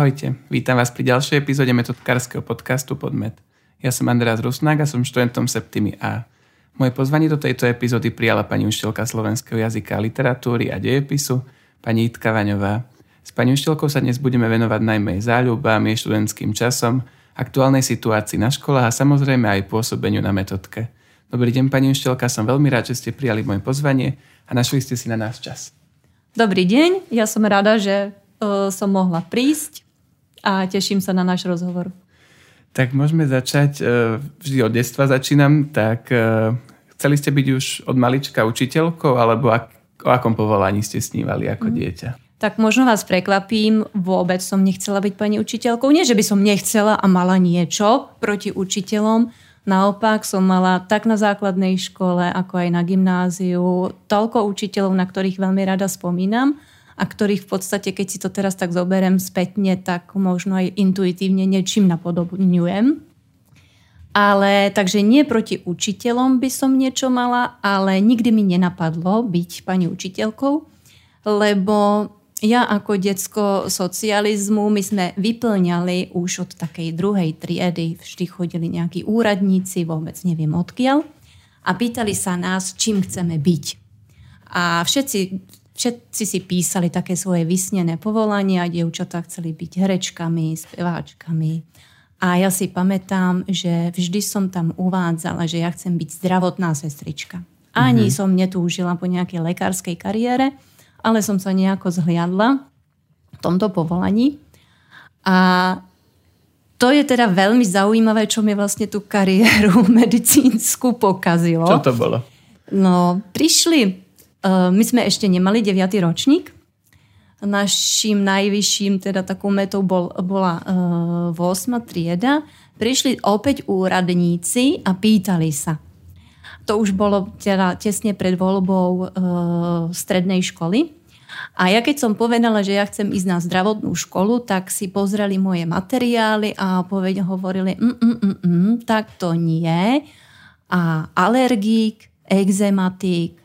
Ahojte, vítam vás pri ďalšej epizóde metodkárskeho podcastu Podmet. Ja som Andreas Rusnák a som študentom Septimy A. Moje pozvanie do tejto epizódy prijala pani učiteľka slovenského jazyka literatúry a dejepisu, pani Itka Vaňová. S pani učiteľkou sa dnes budeme venovať najmä záľubám, jej študentským časom, aktuálnej situácii na školách a samozrejme aj pôsobeniu na metodke. Dobrý deň, pani učiteľka, som veľmi rád, že ste prijali moje pozvanie a našli ste si na nás čas. Dobrý deň, ja som rada, že uh, som mohla prísť a teším sa na náš rozhovor. Tak môžeme začať, uh, vždy od detstva začínam, tak uh, chceli ste byť už od malička učiteľkou, alebo ak, o akom povolaní ste snívali ako mm. dieťa? Tak možno vás prekvapím, vôbec som nechcela byť pani učiteľkou. Nie, že by som nechcela a mala niečo proti učiteľom, Naopak som mala tak na základnej škole, ako aj na gymnáziu toľko učiteľov, na ktorých veľmi rada spomínam a ktorých v podstate, keď si to teraz tak zoberiem spätne, tak možno aj intuitívne niečím napodobňujem. Ale takže nie proti učiteľom by som niečo mala, ale nikdy mi nenapadlo byť pani učiteľkou, lebo ja ako decko socializmu, my sme vyplňali už od takej druhej triedy, vždy chodili nejakí úradníci, vôbec neviem odkiaľ, a pýtali sa nás, čím chceme byť. A všetci, všetci si písali také svoje vysnené povolania, dievčatá chceli byť herečkami, speváčkami. A ja si pamätám, že vždy som tam uvádzala, že ja chcem byť zdravotná sestrička. Ani mm-hmm. som netúžila po nejakej lekárskej kariére, ale som sa nejako zhliadla v tomto povolaní. A to je teda veľmi zaujímavé, čo mi vlastne tú kariéru medicínsku pokazilo. Čo to bolo? No, prišli, my sme ešte nemali 9. ročník, našim najvyšším teda takou metou bol, bola uh, 8. trieda. Prišli opäť úradníci a pýtali sa, to už bolo teda tesne pred voľbou e, strednej školy. A ja keď som povedala, že ja chcem ísť na zdravotnú školu, tak si pozreli moje materiály a povedali, hovorili, mm, mm, mm, tak to nie. A alergík, exematik,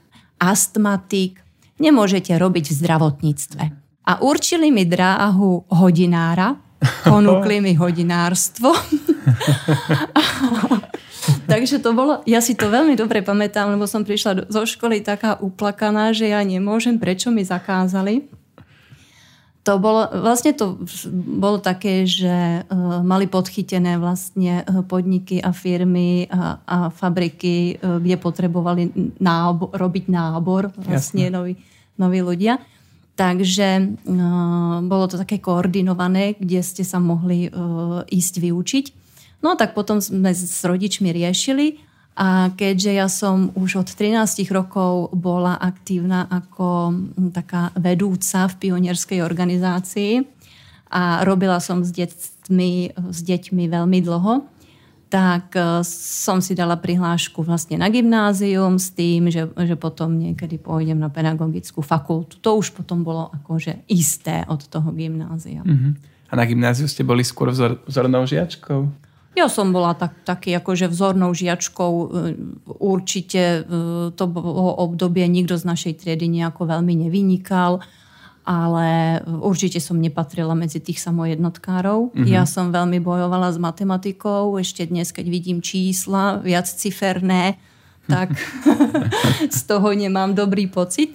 astmatik nemôžete robiť v zdravotníctve. A určili mi dráhu hodinára, ponúkli mi hodinárstvo. Takže to bolo, ja si to veľmi dobre pamätám, lebo som prišla zo školy taká uplakaná, že ja nemôžem, prečo mi zakázali. To bolo, vlastne to bolo také, že uh, mali podchytené vlastne e, podniky a firmy a, a fabriky, uh, kde potrebovali nábor, robiť nábor, vlastne noví, noví ľudia. Takže uh, bolo to také koordinované, kde ste sa mohli uh, ísť vyučiť. No tak potom sme s rodičmi riešili a keďže ja som už od 13 rokov bola aktívna ako taká vedúca v pionierskej organizácii a robila som s deťmi, s deťmi veľmi dlho, tak e, som si dala prihlášku vlastne na gymnázium s tým, že, že potom niekedy pôjdem na pedagogickú fakultu. To už potom bolo akože isté od toho gymnázia. Uh-huh. A na gymnáziu ste boli skôr vzor, vzornou žiačkou? Ja som bola tak, taký akože vzornou žiačkou. E, určite e, to bolo obdobie, nikto z našej triedy nejako veľmi nevynikal, ale určite som nepatrila medzi tých samojednotkárov. Mm-hmm. Ja som veľmi bojovala s matematikou. Ešte dnes, keď vidím čísla viac ciferné, tak z toho nemám dobrý pocit.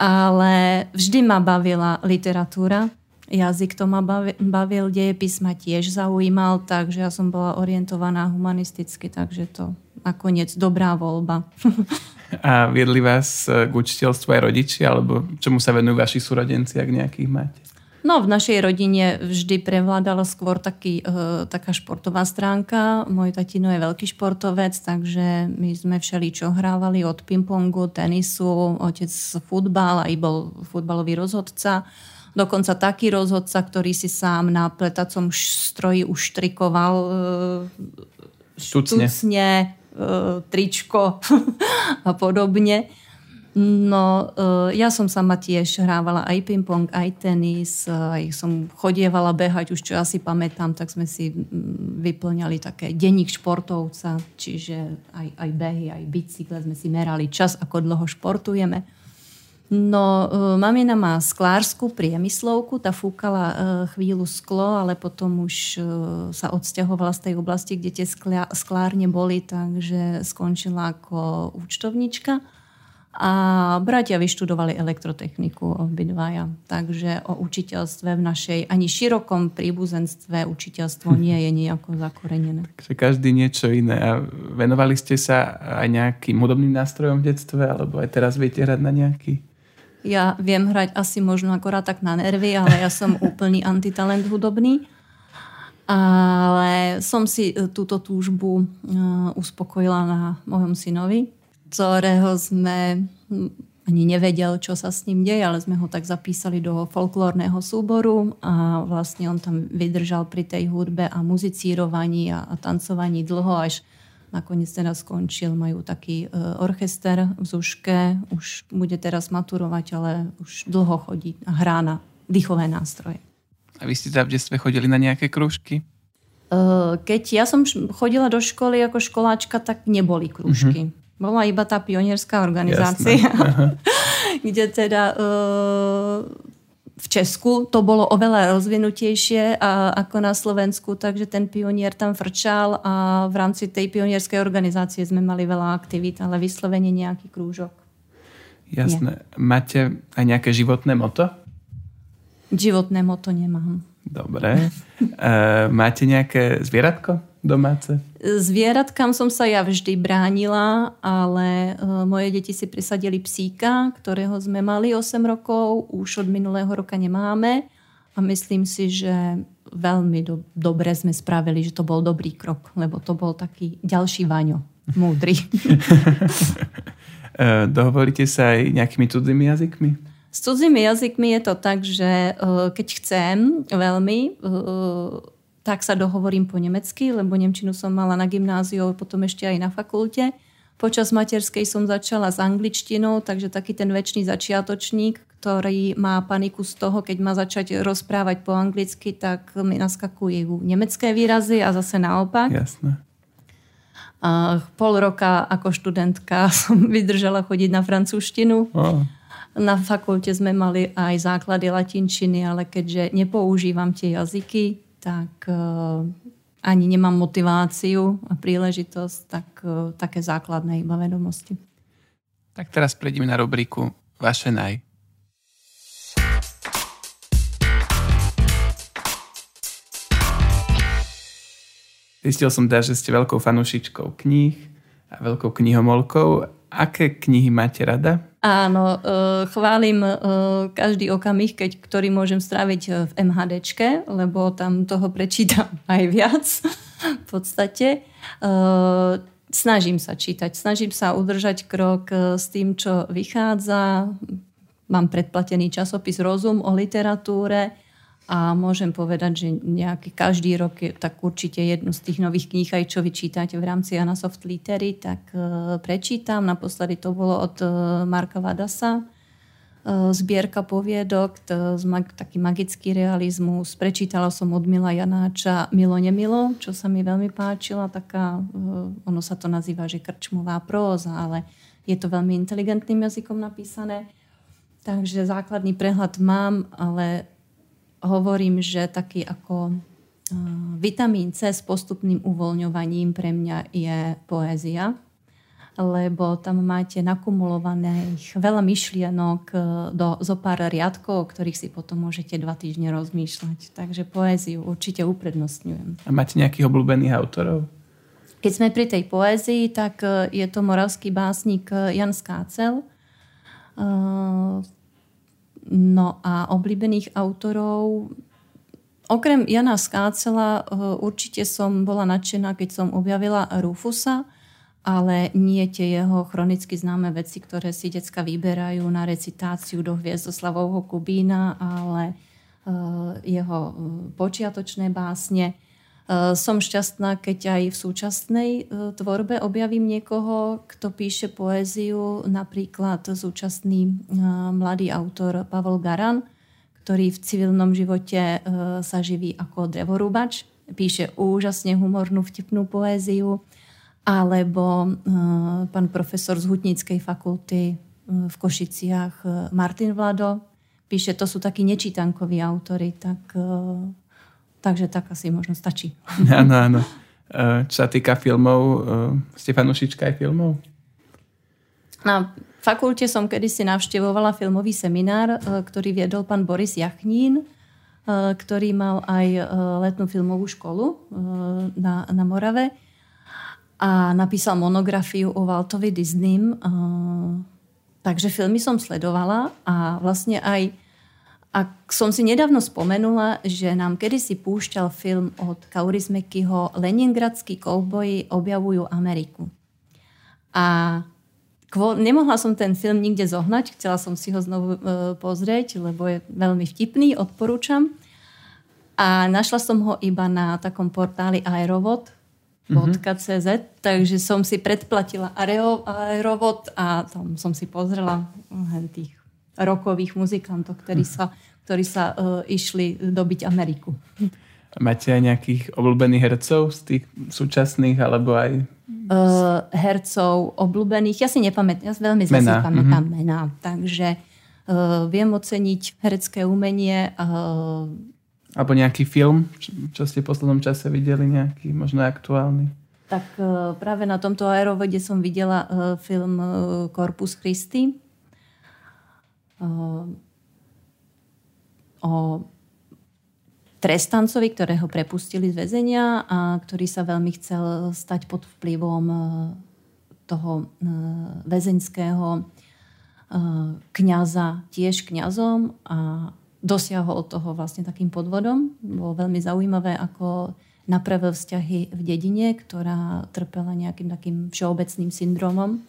Ale vždy ma bavila literatúra jazyk to ma bavil, dejepis ma tiež zaujímal, takže ja som bola orientovaná humanisticky, takže to nakoniec dobrá voľba. A viedli vás k učiteľstvu aj rodičia, alebo čomu sa venujú vaši súrodenci, ak nejakých máte? No, v našej rodine vždy prevládala skôr taký, e, taká športová stránka. Môj tatino je veľký športovec, takže my sme všeli čo hrávali od pingpongu, tenisu, otec futbal, aj bol futbalový rozhodca. Dokonca taký rozhodca, ktorý si sám na pletacom stroji uštrikoval e, štucne, štucne e, tričko a podobne. No, e, ja som sama tiež hrávala aj ping-pong, aj tenis, aj som chodievala behať, už čo asi pamätám, tak sme si vyplňali také denník športovca, čiže aj, aj behy, aj bicykle sme si merali čas, ako dlho športujeme. No, mamina má sklárskú priemyslovku, tá fúkala chvíľu sklo, ale potom už sa odsťahovala z tej oblasti, kde tie sklárne boli, takže skončila ako účtovnička. A bratia vyštudovali elektrotechniku obidvaja. Takže o učiteľstve v našej ani širokom príbuzenstve učiteľstvo nie je nejako zakorenené. Takže každý niečo iné. A venovali ste sa aj nejakým hudobným nástrojom v detstve? Alebo aj teraz viete hrať na nejaký? Ja viem hrať asi možno akorát tak na nervy, ale ja som úplný antitalent hudobný. Ale som si e, túto túžbu e, uspokojila na mojom synovi ktorého sme ani nevedel, čo sa s ním deje, ale sme ho tak zapísali do folklórneho súboru a vlastne on tam vydržal pri tej hudbe a muzicírovaní a, a tancovaní dlho, až nakoniec teraz skončil. Majú taký e, orchester v Zuške, už bude teraz maturovať, ale už dlho chodí a hrá na dýchové nástroje. A vy ste tam v detstve chodili na nejaké krúžky? E, keď ja som chodila do školy ako školáčka, tak neboli krúžky. Mm-hmm. Bola iba tá pionierská organizácia, kde teda uh, v Česku to bolo oveľa rozvinutejšie a, ako na Slovensku, takže ten pionier tam frčal a v rámci tej pionierskej organizácie sme mali veľa aktivít, ale vyslovene nejaký krúžok. Jasné. Nie. Máte aj nejaké životné moto? Životné moto nemám. Dobre. uh, máte nejaké zvieratko? domáce? Zvieratkám som sa ja vždy bránila, ale uh, moje deti si prisadili psíka, ktorého sme mali 8 rokov, už od minulého roka nemáme a myslím si, že veľmi do, dobre sme spravili, že to bol dobrý krok, lebo to bol taký ďalší vaňo, múdry. uh, dohovoríte sa aj nejakými cudzými jazykmi? S cudzými jazykmi je to tak, že uh, keď chcem veľmi, tak sa dohovorím po nemecky, lebo Nemčinu som mala na gymnáziu, potom ešte aj na fakulte. Počas materskej som začala s angličtinou, takže taký ten väčší začiatočník, ktorý má paniku z toho, keď má začať rozprávať po anglicky, tak mi naskakujú nemecké výrazy a zase naopak. Jasné. A pol roka ako študentka som vydržala chodiť na francúzštinu. Oh. Na fakulte sme mali aj základy latinčiny, ale keďže nepoužívam tie jazyky, tak uh, ani nemám motiváciu a príležitosť, tak uh, také základné iba vedomosti. Tak teraz prejdeme na rubriku Vaše naj. Zistil som teda, že ste veľkou fanúšičkou kníh a veľkou knihomolkou. Aké knihy máte rada? Áno, uh, chválim uh, každý okamih, keď, ktorý môžem stráviť e, v MHDčke, lebo tam toho prečítam aj viac v podstate. Snažím sa čítať, snažím sa udržať krok s tým, čo vychádza. Mám predplatený časopis Rozum o literatúre a môžem povedať, že nejaký každý rok je, tak určite jednu z tých nových kníh, aj čo vyčítate v rámci Anasoft Litery, tak uh, prečítam. Naposledy to bolo od uh, Marka Vadasa. Uh, zbierka poviedok, to, mag, taký magický realizmus. Prečítala som od Mila Janáča Milo nemilo, čo sa mi veľmi páčila. Taká, uh, ono sa to nazýva, že krčmová próza, ale je to veľmi inteligentným jazykom napísané. Takže základný prehľad mám, ale hovorím, že taký ako vitamín C s postupným uvoľňovaním pre mňa je poézia, lebo tam máte nakumulovaných veľa myšlienok e, do zo pár riadkov, o ktorých si potom môžete dva týždne rozmýšľať. Takže poéziu určite uprednostňujem. A máte nejakých obľúbených autorov? Keď sme pri tej poézii, tak e, je to moravský básnik Jan Skácel. No a oblíbených autorov Okrem Jana Skácela eh, určite som bola nadšená, keď som objavila Rufusa, ale nie tie jeho chronicky známe veci, ktoré si decka vyberajú na recitáciu do Hviezdoslavovho Kubína, ale eh, jeho eh, počiatočné básne. Som šťastná, keď aj v súčasnej tvorbe objavím niekoho, kto píše poéziu, napríklad súčasný mladý autor Pavel Garan, ktorý v civilnom živote sa živí ako drevorúbač. Píše úžasne humornú, vtipnú poéziu. Alebo pán profesor z Hutníckej fakulty v Košiciach Martin Vlado. Píše, to sú takí nečítankoví autory, tak, takže tak asi možno stačí. Áno, áno. Čo sa týka filmov, ste fanúšička aj filmov? Na fakulte som kedysi navštevovala filmový seminár, ktorý viedol pán Boris Jachnín, ktorý mal aj letnú filmovú školu na, na Morave a napísal monografiu o Waltovi Disneym. Takže filmy som sledovala a vlastne aj ak som si nedávno spomenula, že nám kedysi púšťal film od Kaurismekyho Leningradskí kovboji objavujú Ameriku. A nemohla som ten film nikde zohnať, chcela som si ho znovu e, pozrieť, lebo je veľmi vtipný, odporúčam. A našla som ho iba na takom portáli Aerovod, mm-hmm. takže som si predplatila Aerovod a tam som si pozrela tých rokových muzikantov, ktorí mhm. sa, ktorí sa uh, išli dobiť Ameriku. Máte aj nejakých obľúbených hercov z tých súčasných, alebo aj... Uh, hercov obľúbených, ja si nepamätám, ja veľmi zase mená. pamätám mm-hmm. mená, takže uh, viem oceniť herecké umenie. Uh, alebo nejaký film, čo ste v poslednom čase videli, nejaký možno aktuálny? Tak e, práve na tomto aerovode som videla e, film e, Corpus Christi o trestancovi, ktorého prepustili z väzenia a ktorý sa veľmi chcel stať pod vplyvom toho väzeňského kňaza tiež kňazom a dosiahol toho vlastne takým podvodom. Bolo veľmi zaujímavé, ako napravil vzťahy v dedine, ktorá trpela nejakým takým všeobecným syndromom.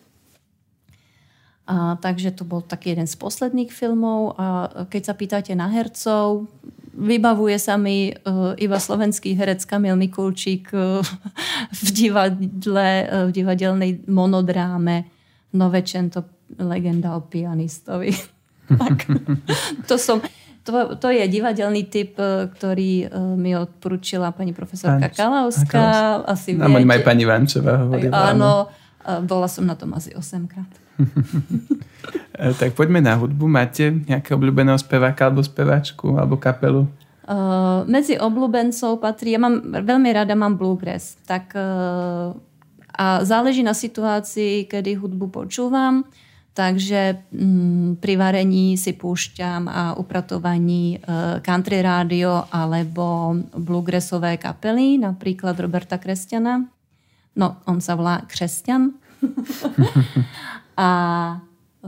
A, takže to bol taký jeden z posledných filmov. A keď sa pýtate na hercov, vybavuje sa mi uh, iba slovenský herec Kamil Mikulčík uh, v divadle, uh, v divadelnej monodráme Novečento legenda o pianistovi. tak, to som, to, to je divadelný typ, ktorý mi odporúčila pani profesorka Panč, Kalauská. Asi no, viete. aj pani Vančová hovorila. Áno, bola som na tom asi 8 krát. E, tak poďme na hudbu. Máte nejakého obľúbeného speváka alebo speváčku alebo kapelu? Uh, medzi obľúbencov patrí, ja mám, veľmi rada mám bluegrass, tak uh, a záleží na situácii, kedy hudbu počúvam. Takže mm, pri varení si púšťam a upratovaní e, country rádio alebo bluegrassové kapely, napríklad Roberta Kresťana. No, on sa volá Kresťan. a e,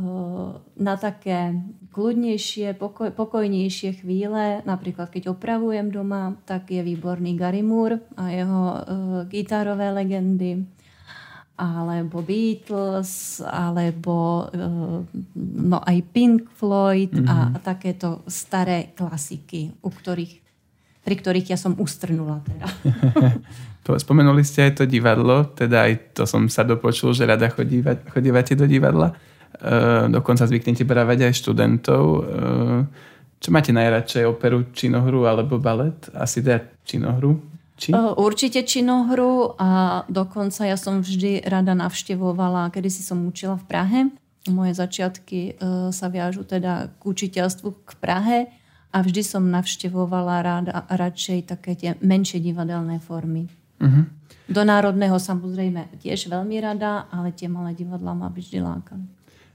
na také kľudnejšie, pokoj, pokojnejšie chvíle, napríklad keď opravujem doma, tak je výborný Gary Moore a jeho e, gitarové legendy alebo Beatles, alebo eh, no aj Pink Floyd mm-hmm. a, a takéto staré klasiky, u ktorých, pri ktorých ja som ustrnula. Teda. Spomenuli ste aj to divadlo, teda aj to som sa dopočul, že rada chodíva, chodívate do divadla. E, dokonca zvyknete brávať aj študentov. E, čo máte najradšej, operu, činohru alebo balet? Asi teda činohru. Či? Určite činohru a dokonca ja som vždy rada navštevovala, kedy si som učila v Prahe. Moje začiatky e, sa viažu teda k učiteľstvu k Prahe a vždy som navštevovala ráda, radšej také tie menšie divadelné formy. Uh-huh. Do národného samozrejme tiež veľmi rada, ale tie malé divadlá ma vždy lákali.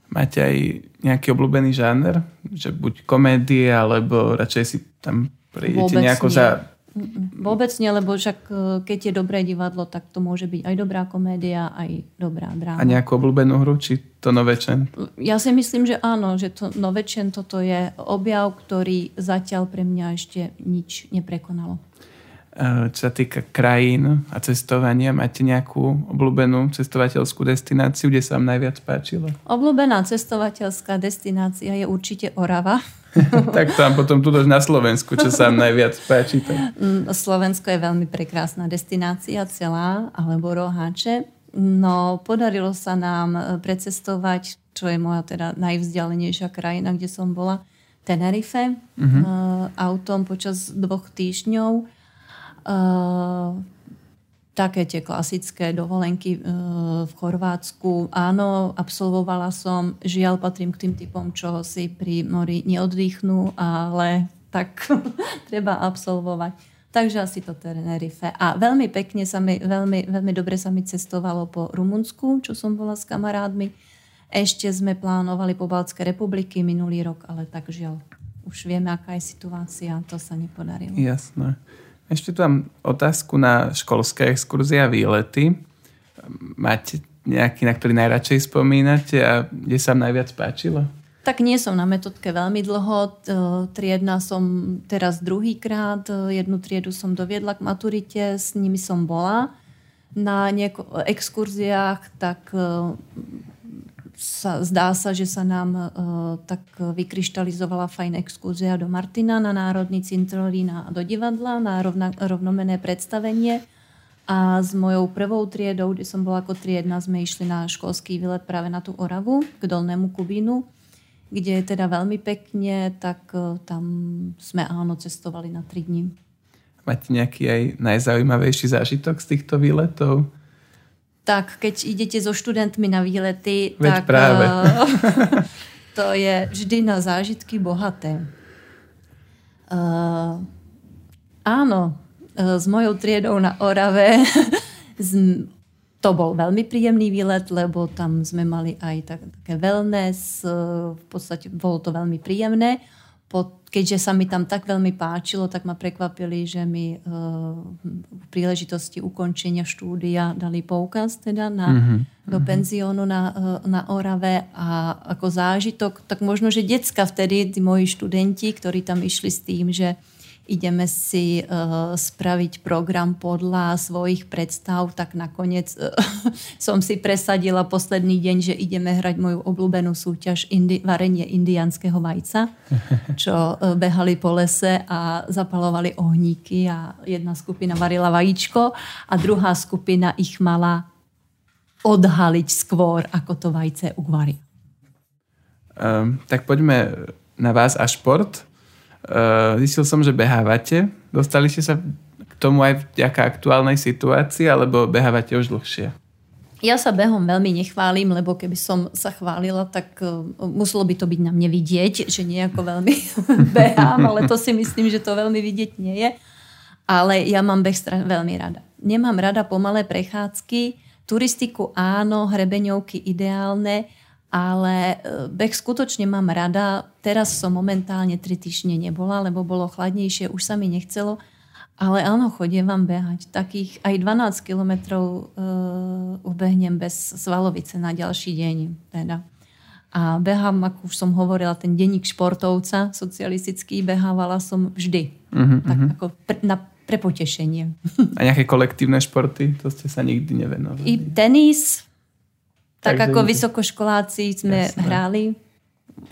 Máte aj nejaký obľúbený žáner? Že buď komédie, alebo radšej si tam prídete nejako nie. za Vôbec nie, lebo však e, keď je dobré divadlo, tak to môže byť aj dobrá komédia, aj dobrá dráma. A nejakú obľúbenú hru, či to Novečen? Ja si myslím, že áno, že to Novečen toto je objav, ktorý zatiaľ pre mňa ešte nič neprekonalo. E, čo sa týka krajín a cestovania, máte nejakú obľúbenú cestovateľskú destináciu, kde sa vám najviac páčilo? Obľúbená cestovateľská destinácia je určite Orava. tak tam potom tu na Slovensku, čo sa vám najviac páči. Tak. Mm, Slovensko je veľmi prekrásna destinácia celá, alebo Roháče. No, podarilo sa nám e, precestovať, čo je moja teda najvzdialenejšia krajina, kde som bola, Tenerife, uh-huh. autom počas dvoch týždňov. Uh, také tie klasické dovolenky e, v Chorvátsku. Áno, absolvovala som. Žiaľ, patrím k tým typom, čo si pri mori neoddychnú, ale tak treba absolvovať. Takže asi to Tenerife. A veľmi pekne sa mi, veľmi, veľmi dobre sa mi cestovalo po Rumunsku, čo som bola s kamarádmi. Ešte sme plánovali po Baltskej republiky minulý rok, ale tak žiaľ, už vieme, aká je situácia, to sa nepodarilo. Jasné. Ešte tu mám otázku na školské exkurzie a výlety. Máte nejaký, na ktorý najradšej spomínate a kde sa vám najviac páčilo? Tak nie som na metodke veľmi dlho. Triedna som teraz druhýkrát. Jednu triedu som doviedla k maturite, s nimi som bola na nieko- exkurziách, tak sa, zdá sa, že sa nám uh, tak vykryštalizovala fajn exkurzia do Martina na Národný cintrolín a do divadla na rovna, rovnomené predstavenie. A s mojou prvou triedou, kde som bola ako triedna, sme išli na školský výlet práve na tú Oravu, k Dolnému Kubínu, kde je teda veľmi pekne, tak uh, tam sme áno cestovali na tri dní. Máte nejaký aj najzaujímavejší zážitok z týchto výletov? Tak keď idete so študentmi na výlety, Veď tak práve. Uh, to je vždy na zážitky bohaté. Uh, áno, uh, s mojou triedou na Orave to bol veľmi príjemný výlet, lebo tam sme mali aj tak, také wellness, uh, v podstate bolo to veľmi príjemné po, keďže sa mi tam tak veľmi páčilo, tak ma prekvapili, že mi uh, v príležitosti ukončenia štúdia dali poukaz teda na, mm-hmm. do penziónu na, uh, na Orave a ako zážitok, tak možno, že decka vtedy, tí moji študenti, ktorí tam išli s tým, že ideme si uh, spraviť program podľa svojich predstav, tak nakoniec uh, som si presadila posledný deň, že ideme hrať moju obľúbenú súťaž indi- varenie indianského vajca, čo uh, behali po lese a zapalovali ohníky a jedna skupina varila vajíčko a druhá skupina ich mala odhaliť skôr, ako to vajce uvarí. Um, tak poďme na vás a šport. Uh, zistil som, že behávate. Dostali ste sa k tomu aj vďaka aktuálnej situácii, alebo behávate už dlhšie? Ja sa behom veľmi nechválim, lebo keby som sa chválila, tak uh, muselo by to byť na mne vidieť, že nejako veľmi behám, ale to si myslím, že to veľmi vidieť nie je. Ale ja mám beh veľmi rada. Nemám rada pomalé prechádzky, turistiku áno, hrebeňovky ideálne, ale e, beh skutočne mám rada. Teraz som momentálne tri týždne nebola, lebo bolo chladnejšie, už sa mi nechcelo. Ale áno, chodím vám behať. Takých aj 12 kilometrov uh, ubehnem bez svalovice na ďalší deň. Teda. A behám, ako už som hovorila, ten denník športovca socialistický, behávala som vždy. Uh-huh, tak uh-huh. ako pre, na, pre potešenie. A nejaké kolektívne športy? To ste sa nikdy nevenovali? I tenis, tak Takže ako vysokoškoláci sme jasné. hrali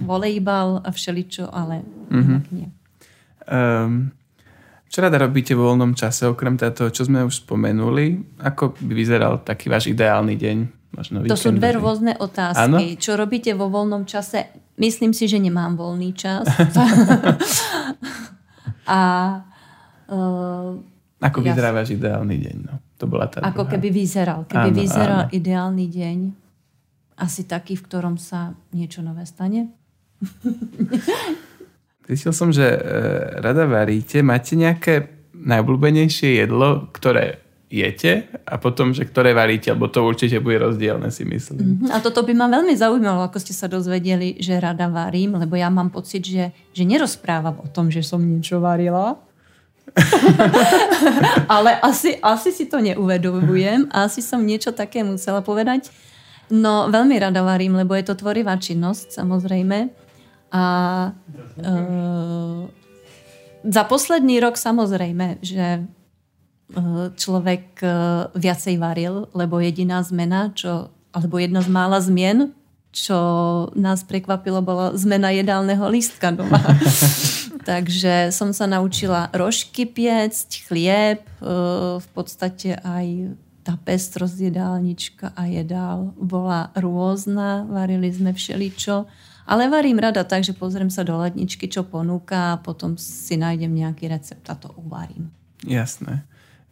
volejbal a všeličo, ale mm-hmm. nie. Um, čo rada robíte vo voľnom čase, okrem toho, čo sme už spomenuli? Ako by vyzeral taký váš ideálny deň? Možno to sú dve rôzne otázky. Ano? Čo robíte vo voľnom čase? Myslím si, že nemám voľný čas. a uh, Ako vyzerá váš ideálny deň? No, to bola tá Ako druhá. keby vyzeral. Keby áno, vyzeral áno. ideálny deň asi taký, v ktorom sa niečo nové stane. Zistil som, že e, rada varíte. Máte nejaké najobľúbenejšie jedlo, ktoré jete a potom, že ktoré varíte, lebo to určite bude rozdielne, si myslím. Mm-hmm. A toto by ma veľmi zaujímalo, ako ste sa dozvedeli, že rada varím, lebo ja mám pocit, že, že nerozprávam o tom, že som niečo varila. Ale asi, asi si to neuvedomujem a asi som niečo také musela povedať. No, veľmi rada varím, lebo je to tvorivá činnosť, samozrejme. A e, za posledný rok samozrejme, že e, človek e, viacej varil, lebo jediná zmena, čo, alebo jedna z mála zmien, čo nás prekvapilo, bola zmena jedálneho lístka doma. Takže som sa naučila rožky piecť, chlieb, e, v podstate aj tá pestrosť jedálnička a jedál bola rôzna, varili sme všeličo, ale varím rada tak, že pozriem sa do ledničky, čo ponúka a potom si nájdem nejaký recept a to uvarím. Jasné.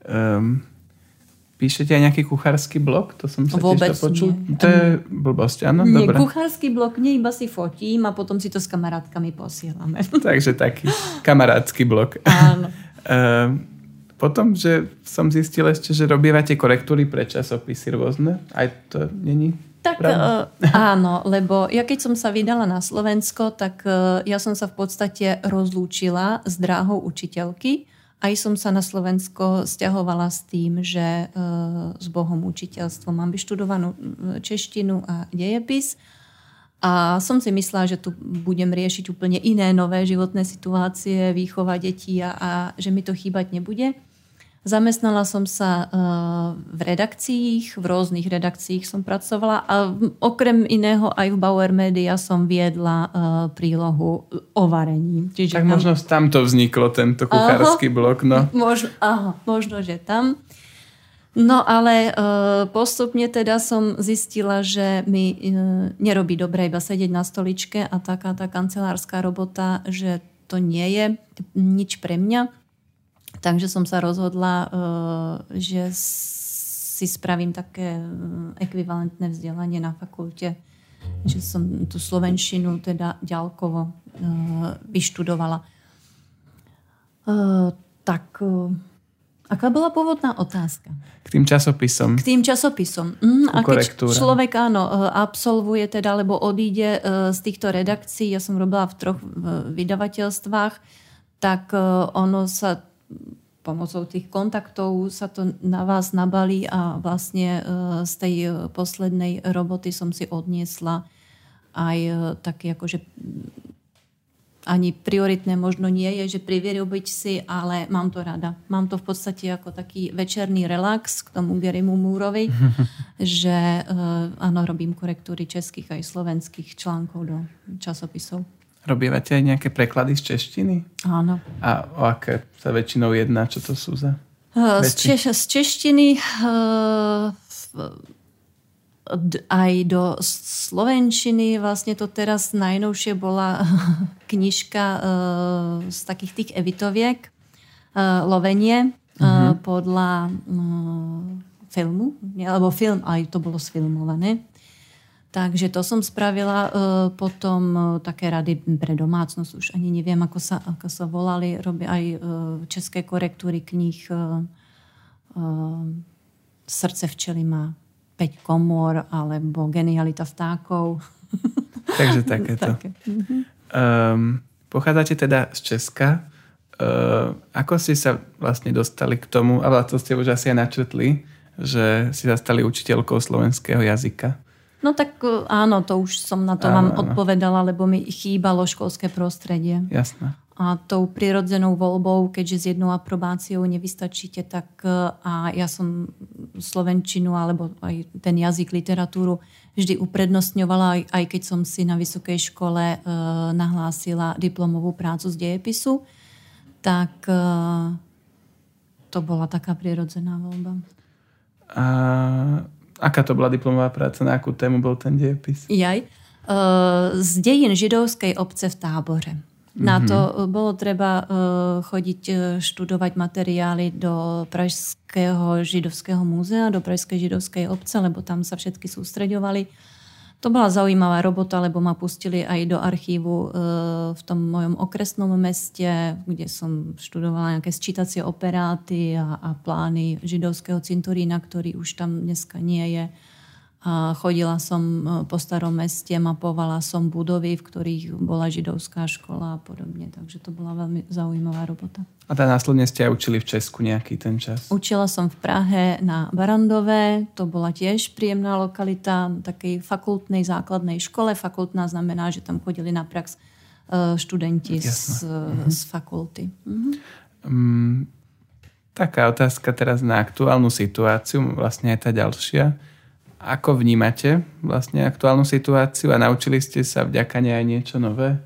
Um, píšete aj nejaký kuchársky blog? To som sa Vôbec tiež to počul. nie. To je blbosť, áno? Nie, Dobre. kuchársky blok nie, iba si fotím a potom si to s kamarátkami posielame. Takže taký kamarátsky blog. Áno. Ehm, potom, že som zistil ešte, že robívate korektúry pre časopisy rôzne. Aj to není Tak pravda? uh, áno, lebo ja keď som sa vydala na Slovensko, tak uh, ja som sa v podstate rozlúčila s dráhou učiteľky. Aj som sa na Slovensko stiahovala s tým, že uh, s Bohom učiteľstvo mám vyštudovanú češtinu a dejepis. A som si myslela, že tu budem riešiť úplne iné nové životné situácie, výchova detí a, a že mi to chýbať nebude. Zamestnala som sa uh, v redakciích, v rôznych redakciích som pracovala a okrem iného aj v Bauer Media som viedla uh, prílohu o varení. Čiže Tak tam- možno tam to vzniklo, tento kuchársky blog. No. Možno, aha, možno, že tam. No ale e, postupne teda som zistila, že mi e, nerobí dobre iba sedieť na stoličke a taká tá kancelárska robota, že to nie je nič pre mňa. Takže som sa rozhodla, e, že si spravím také e, ekvivalentné vzdelanie na fakulte. Že som tú slovenčinu teda ďalkovo e, vyštudovala. Tak, aká bola pôvodná otázka? K tým časopisom. K tým časopisom. Mm, a keď človek áno, absolvuje teda, alebo odíde z týchto redakcií, ja som robila v troch vydavateľstvách, tak ono sa pomocou tých kontaktov sa to na vás nabalí a vlastne e, z tej e, poslednej roboty som si odniesla aj e, taký akože ani prioritné možno nie je, že privyrobiť si, ale mám to rada. Mám to v podstate ako taký večerný relax k tomu Gerimu Múrovi, že áno, robím korektúry českých aj slovenských článkov do časopisov. Robívate aj nejaké preklady z češtiny? Áno. A o aké sa väčšinou jedná? Čo to sú za? Z, češ, z češtiny aj do slovenčiny. Vlastne to teraz najnovšie bola knižka z takých tých evitoviek Lovenie uh, podľa filmu, alebo film, aj to bolo sfilmované. Takže to som spravila. e, Potom e, také rady pre domácnosť, už ani neviem, ako sa, ako sa volali. Robia aj e, české korektúry kníh. Srdce včely má 5 komôr, alebo Genialita vtákov. Takže takéto. Také. Um, pochádzate teda z Česka. Uh, ako ste sa vlastne dostali k tomu, ale to ste už asi aj načrtli, že si sa stali učiteľkou slovenského jazyka. No tak e, áno, to už som na to Áno, vám áno. odpovedala, lebo mi chýbalo školské prostredie. Jasné. A tou prirodzenou voľbou, keďže s jednou aprobáciou nevystačíte, tak e, a ja som slovenčinu alebo aj ten jazyk, literatúru vždy uprednostňovala, aj, aj keď som si na vysokej škole e, nahlásila diplomovú prácu z dejepisu, tak e, to bola taká prirodzená voľba. A aká to bola diplomová práca, na akú tému bol ten diepis? Jaj. E, Z dejín židovskej obce v tábore. Na to e, bolo treba e, chodiť e, študovať materiály do Pražského židovského múzea, do Pražskej židovskej obce, lebo tam sa všetky sústreďovali. To bola zaujímavá robota, lebo ma pustili aj do archívu e, v tom mojom okresnom meste, kde som študovala nejaké sčítacie operáty a, a plány židovského cintorína, ktorý už tam dneska nie je. A chodila som e, po starom meste, mapovala som budovy, v ktorých bola židovská škola a podobne. Takže to bola veľmi zaujímavá robota. A tá následne ste aj učili v Česku nejaký ten čas. Učila som v Prahe na Barandové, to bola tiež príjemná lokalita, takej fakultnej základnej škole. Fakultná znamená, že tam chodili na prax e, študenti z, z fakulty. Mhm. Um, taká otázka teraz na aktuálnu situáciu, vlastne aj tá ďalšia. Ako vnímate vlastne aktuálnu situáciu a naučili ste sa vďaka nej aj niečo nové?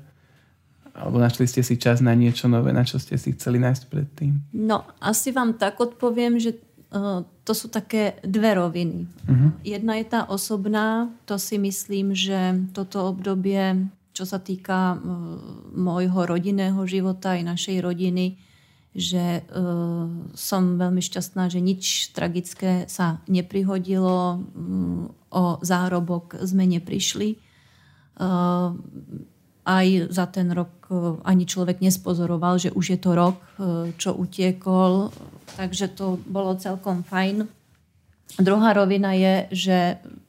Alebo našli ste si čas na niečo nové, na čo ste si chceli nájsť predtým? No, asi vám tak odpoviem, že uh, to sú také dve roviny. Uh-huh. Jedna je tá osobná, to si myslím, že toto obdobie, čo sa týka uh, môjho rodinného života aj našej rodiny, že uh, som veľmi šťastná, že nič tragické sa neprihodilo, um, o zárobok sme neprišli. Uh, aj za ten rok uh, ani človek nespozoroval, že už je to rok, uh, čo utiekol, takže to bolo celkom fajn. Druhá rovina je, že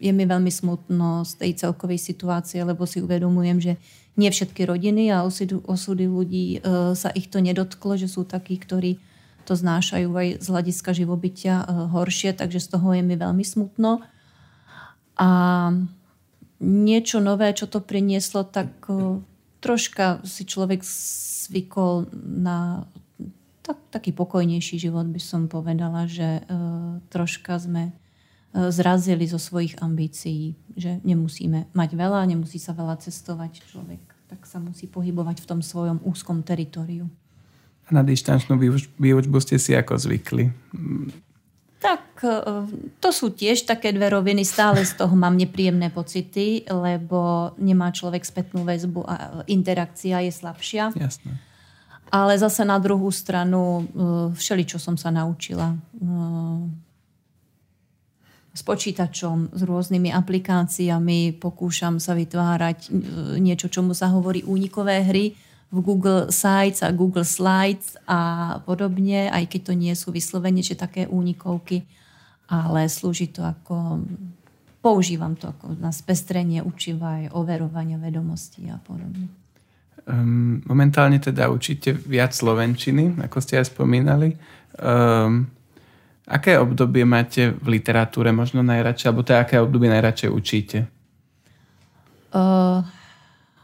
je mi veľmi smutno z tej celkovej situácie, lebo si uvedomujem, že nie všetky rodiny a osudy, ľudí e, sa ich to nedotklo, že sú takí, ktorí to znášajú aj z hľadiska živobytia e, horšie, takže z toho je mi veľmi smutno. A niečo nové, čo to prinieslo, tak e, troška si človek zvykol na tak, taký pokojnejší život, by som povedala, že troška sme zrazili zo svojich ambícií, že nemusíme mať veľa, nemusí sa veľa cestovať človek tak sa musí pohybovať v tom svojom úzkom teritoriu. A na dištančnú výučbu ste si ako zvykli? Tak e, to sú tiež také dve roviny. Stále z toho mám nepríjemné pocity, lebo nemá človek spätnú väzbu a interakcia je slabšia. Jasné. Ale zase na druhú stranu e, všeli, čo som sa naučila e, s počítačom, s rôznymi aplikáciami, pokúšam sa vytvárať e, niečo, čomu sa hovorí únikové hry v Google Sites a Google Slides a podobne, aj keď to nie sú vyslovene, že také únikovky, ale slúži to ako používam to ako na spestrenie učiva aj overovania vedomostí a podobne. Um, momentálne teda učíte viac slovenčiny, ako ste aj spomínali. Um, Aké obdobie máte v literatúre možno najradšej, alebo teda aké obdobie najradšej učíte? Uh,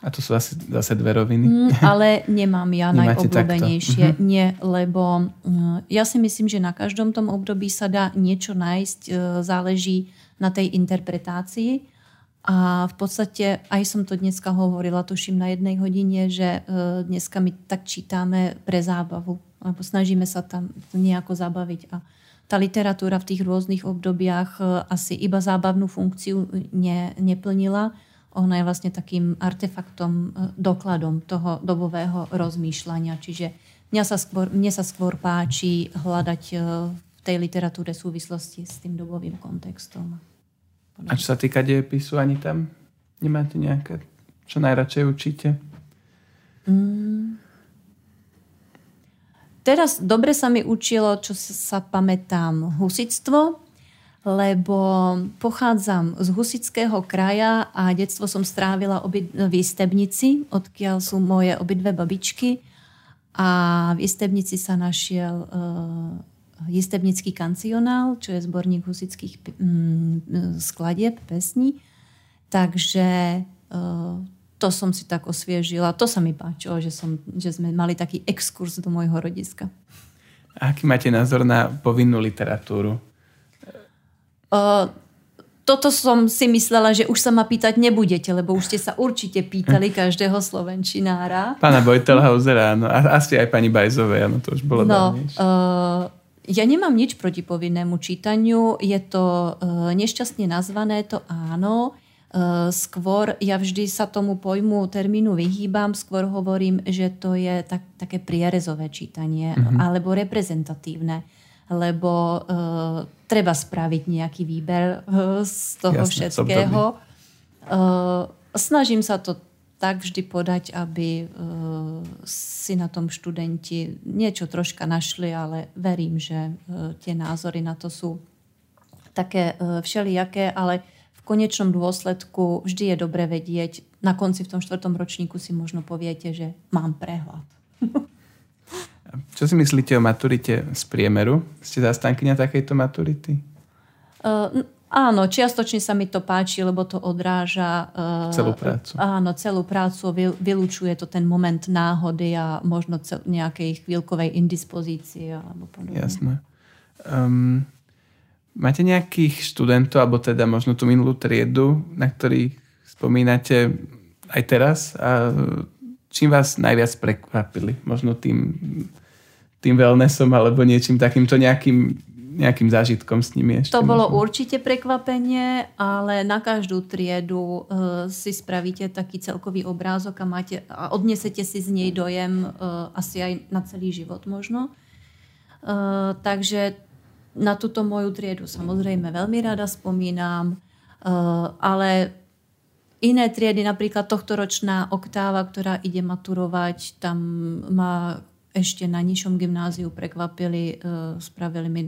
a to sú asi zase dve roviny. Mm, ale nemám ja Nemáte najobľúbenejšie. Uh-huh. Nie, lebo uh, ja si myslím, že na každom tom období sa dá niečo nájsť. Uh, záleží na tej interpretácii. A v podstate aj som to dneska hovorila, tuším na jednej hodine, že uh, dneska my tak čítame pre zábavu. Lebo snažíme sa tam nejako zabaviť. A tá literatúra v tých rôznych obdobiach e, asi iba zábavnú funkciu ne, neplnila. Ona je vlastne takým artefaktom, e, dokladom toho dobového rozmýšľania. Čiže mňa sa skôr, mne sa skôr páči hľadať e, v tej literatúre súvislosti s tým dobovým kontextom. A čo sa týka dejepisu, ani tam nemáte nejaké, čo najradšej učíte? Mm, Teraz dobre sa mi učilo, čo sa pamätám, husictvo, lebo pochádzam z husického kraja a detstvo som strávila obi- v Istebnici, odkiaľ sú moje obidve babičky. A v Istebnici sa našiel uh, Istebnický kancionál, čo je zborník husických mm, skladieb, pesní. Takže uh, to som si tak osviežila. To sa mi páčilo, že, som, že sme mali taký exkurs do môjho rodiska. A aký máte názor na povinnú literatúru? Uh, toto som si myslela, že už sa ma pýtať nebudete, lebo už ste sa určite pýtali každého slovenčinára. Pána Bojtelhausera, áno. Asi aj pani Bajzovej, áno, to už bolo no, uh, ja nemám nič proti povinnému čítaniu. Je to uh, nešťastne nazvané, to áno. Eh, skôr ja vždy sa tomu pojmu termínu vyhýbam, skôr hovorím, že to je tak, také prierezové čítanie mm-hmm. alebo reprezentatívne, lebo uh, treba spraviť nejaký výber uh, z toho Jasne, všetkého. Uh, snažím sa to tak vždy podať, aby uh, si na tom študenti niečo troška našli, ale verím, že uh, tie názory na to sú také uh, všelijaké, ale konečnom dôsledku vždy je dobre vedieť, na konci v tom štvrtom ročníku si možno poviete, že mám prehľad. Čo si myslíte o maturite z priemeru? Ste zastankyňa takejto maturity? Uh, áno, čiastočne sa mi to páči, lebo to odráža... Uh, celú prácu. Áno, celú prácu. Vylúčuje to ten moment náhody a možno cel, nejakej chvíľkovej indispozície. Alebo podobne. Jasné. Um, Máte nejakých študentov, alebo teda možno tú minulú triedu, na ktorých spomínate aj teraz a čím vás najviac prekvapili? Možno tým, tým wellnessom alebo niečím takýmto nejakým, nejakým zážitkom s nimi ešte? To bolo možno. určite prekvapenie, ale na každú triedu uh, si spravíte taký celkový obrázok a, máte, a odnesete si z nej dojem uh, asi aj na celý život možno. Uh, takže na túto moju triedu samozrejme veľmi rada spomínam, uh, ale iné triedy, napríklad tohtoročná oktáva, ktorá ide maturovať, tam ma ešte na nižšom gymnáziu prekvapili, spravili mi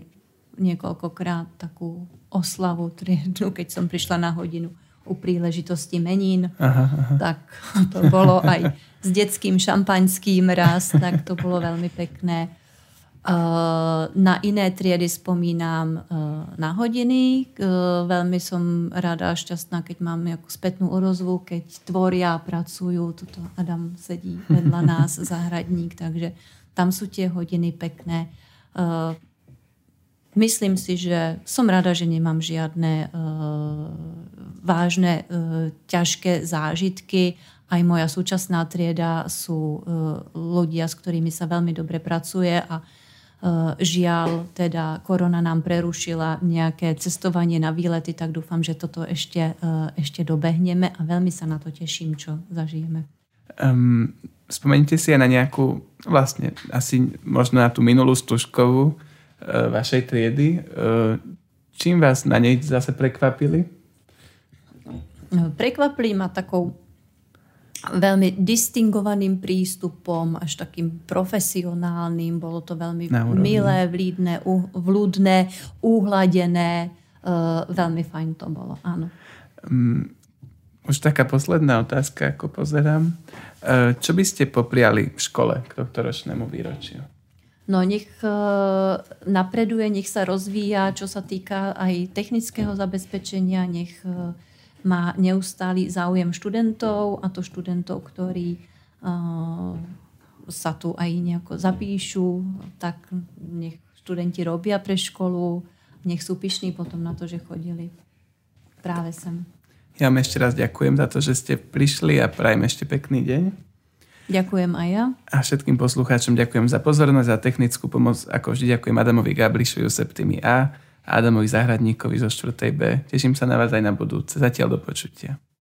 niekoľkokrát takú oslavu triedu, keď som prišla na hodinu u príležitosti menín. Aha, aha. Tak to bolo aj s detským šampaňským raz, tak to bolo veľmi pekné. Na iné triedy spomínam na hodiny. Veľmi som rada a šťastná, keď mám nejakú spätnú odozvu, keď tvoria, pracujú. Tuto Adam sedí vedľa nás, zahradník, takže tam sú tie hodiny pekné. Myslím si, že som rada, že nemám žiadne uh, vážne, uh, ťažké zážitky. Aj moja súčasná trieda sú uh, ľudia, s ktorými sa veľmi dobre pracuje a uh, žiaľ, teda korona nám prerušila nejaké cestovanie na výlety, tak dúfam, že toto ešte, uh, ešte dobehneme a veľmi sa na to teším, čo zažijeme. Um, spomeňte si aj na nejakú, vlastne asi možno na tú minulú stužkovú, E, vašej triedy. E, čím vás na nej zase prekvapili? Prekvapili ma takou veľmi distingovaným prístupom, až takým profesionálnym. Bolo to veľmi milé, vlídne, vľúdne, uhladené. Uh, veľmi fajn to bolo, áno. Um, už taká posledná otázka, ako pozerám. Čo by ste popriali v škole k tohto ročnému výročiu? No nech e, napreduje, nech sa rozvíja, čo sa týka aj technického zabezpečenia, nech e, má neustály záujem študentov a to študentov, ktorí e, sa tu aj nejako zapíšu, tak nech študenti robia pre školu, nech sú pyšní potom na to, že chodili práve sem. Ja vám ešte raz ďakujem za to, že ste prišli a prajem ešte pekný deň. Ďakujem aj ja. A všetkým poslucháčom ďakujem za pozornosť a technickú pomoc. Ako vždy ďakujem Adamovi Gablišovi Septimi A a Adamovi Zahradníkovi zo 4. B. Teším sa na vás aj na budúce. Zatiaľ do počutia.